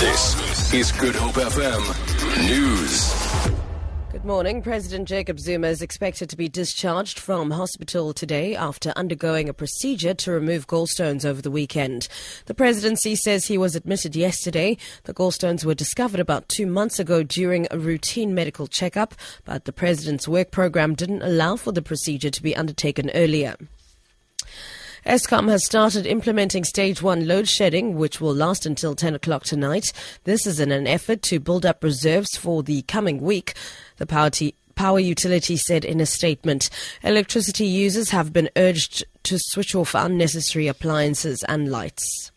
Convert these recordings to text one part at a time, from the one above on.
This is Good Hope FM News. Good morning. President Jacob Zuma is expected to be discharged from hospital today after undergoing a procedure to remove gallstones over the weekend. The presidency says he was admitted yesterday. The gallstones were discovered about two months ago during a routine medical checkup, but the president's work program didn't allow for the procedure to be undertaken earlier. Eskom has started implementing stage one load shedding, which will last until 10 o'clock tonight. This is in an effort to build up reserves for the coming week. The power, t- power utility said in a statement electricity users have been urged to switch off unnecessary appliances and lights.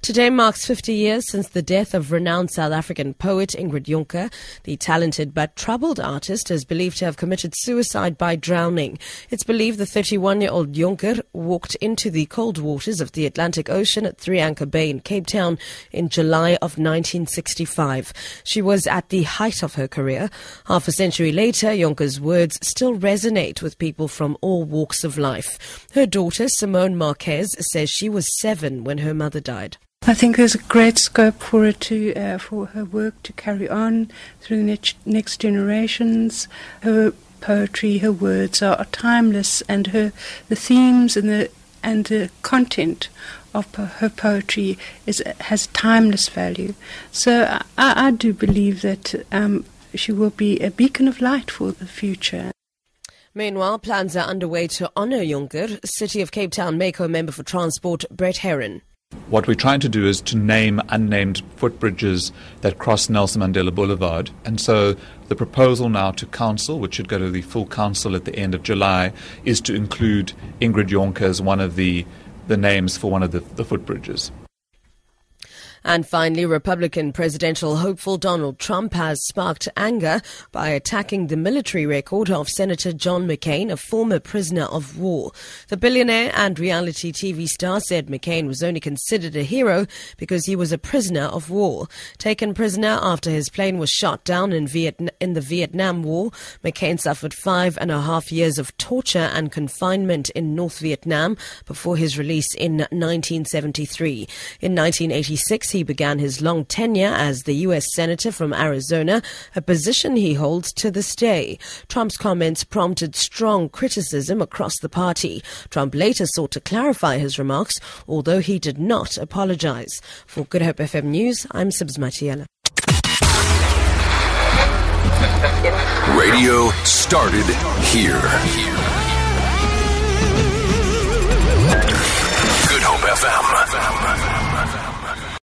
Today marks 50 years since the death of renowned South African poet Ingrid Jonker. The talented but troubled artist is believed to have committed suicide by drowning. It's believed the 31 year old Jonker walked into the cold waters of the Atlantic Ocean at Three Anchor Bay in Cape Town in July of 1965. She was at the height of her career. Half a century later, Jonker's words still resonate with people from all walks of life. Her daughter, Simone Marquez, says she was seven when her mother died. I think there's a great scope for her to, uh, for her work to carry on through next, next generations. Her poetry, her words are, are timeless, and her the themes and the and the content of her poetry is has timeless value. So I, I do believe that um, she will be a beacon of light for the future. Meanwhile, plans are underway to honour Jonker. City of Cape Town Mayco member for Transport, Brett Herron. What we're trying to do is to name unnamed footbridges that cross Nelson Mandela Boulevard. And so the proposal now to council, which should go to the full council at the end of July, is to include Ingrid Jonker as one of the, the names for one of the, the footbridges. And finally, Republican presidential hopeful Donald Trump has sparked anger by attacking the military record of Senator John McCain, a former prisoner of war. The billionaire and reality TV star said McCain was only considered a hero because he was a prisoner of war. Taken prisoner after his plane was shot down in, in the Vietnam War, McCain suffered five and a half years of torture and confinement in North Vietnam before his release in 1973. In 1986, he began his long tenure as the U.S. Senator from Arizona, a position he holds to this day. Trump's comments prompted strong criticism across the party. Trump later sought to clarify his remarks, although he did not apologize. For Good Hope FM News, I'm Sibs Matiela. Radio started here. Good Hope FM